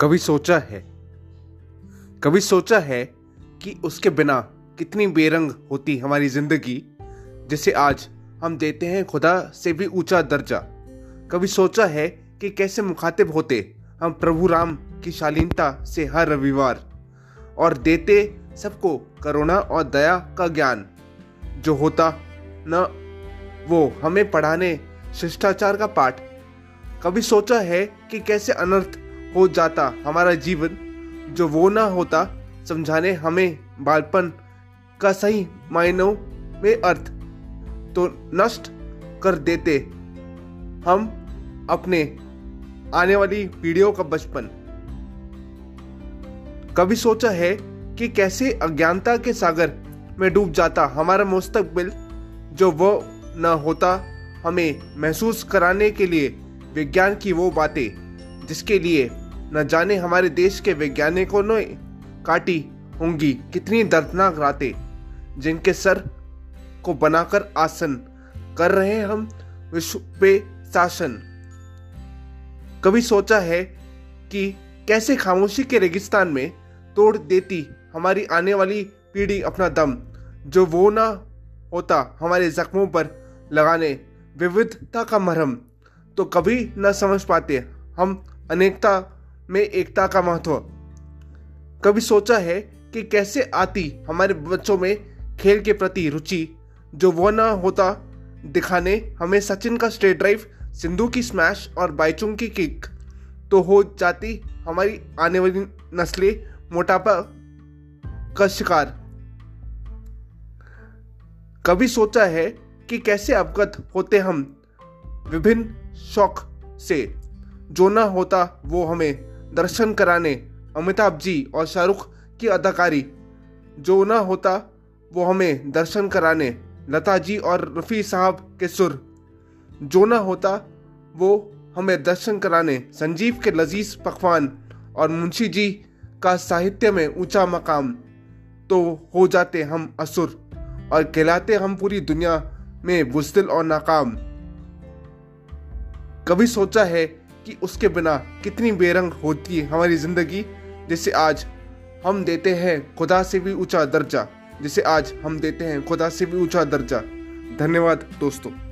कभी सोचा है, कभी सोचा है कि उसके बिना कितनी बेरंग होती हमारी ज़िंदगी, जिसे आज हम देते हैं खुदा से भी ऊँचा दर्जा। कभी सोचा है कि कैसे मुखातिब होते हम प्रभु राम की शालीनता से हर रविवार, और देते सबको करुणा और दया का ज्ञान। जो होता न, वो हमें पढ़ाने शिष्टाचार का पाठ। कभी सोचा है कि कैसे अनर्थ हो जाता हमारा जीवन। जो वो ना होता, समझाने हमें बालपन का सही मायनों में अर्थ तो नष्ट कर देते। हम अपने आने वाली पीढ़ियों का बचपन। कभी सोचा है कि कैसे अज्ञानता के सागर में डूब जाता हमारा मुस्तकबिल? जो वो न होता, हमें महसूस कराने के लिए विज्ञान की वो बातें, जिसके लिए न जाने हमारे देश के वैज्ञानिकों ने काटी होंगी कितनी दर्दनाक रातें, जिनके सर को बनाकर आसन कर रहे हम विश्व पे शासन कभी सोचा है कि कैसे खामोशी के रेगिस्तान में तोड़ देती हमारी आने वाली पीढ़ी अपना दम, जो वो ना होता हमारे जख्मों पर लगाने विविधता का मरहम। तो कभी न समझ पाते, हम अनेकता में एकता का महत्व। कभी सोचा है कि कैसे आती हमारे बच्चों में खेल के प्रति रुचि, जो वो ना होता दिखाने हमें सचिन का स्ट्रेट ड्राइव सिंधु की स्मैश और बाइचुंग की किक तो हो जाती हमारी आने वाली नस्लें मोटापा का शिकार। कभी सोचा है कि कैसे अवगत होते हम विभिन्न शौक से, जो ना होता वो हमें दर्शन कराने अमिताभ जी और शाहरुख की अदाकारी। जो ना होता, वो हमें दर्शन कराने, लता जी और रफ़ी साहब के सुर। जो ना होता, वो हमें दर्शन कराने, संजीव के लजीज पकवान और मुंशी जी का साहित्य में ऊँचा मकाम। तो हो जाते हम असुर और कहलाते हम पूरी दुनिया में बुजदिल और नाकाम। कभी सोचा है कि उसके बिना कितनी बेरंग होती है हमारी ज़िंदगी, जिसे आज हम देते हैं खुदा से भी ऊँचा दर्जा, जिसे आज हम देते हैं खुदा से भी ऊँचा दर्जा। धन्यवाद दोस्तों।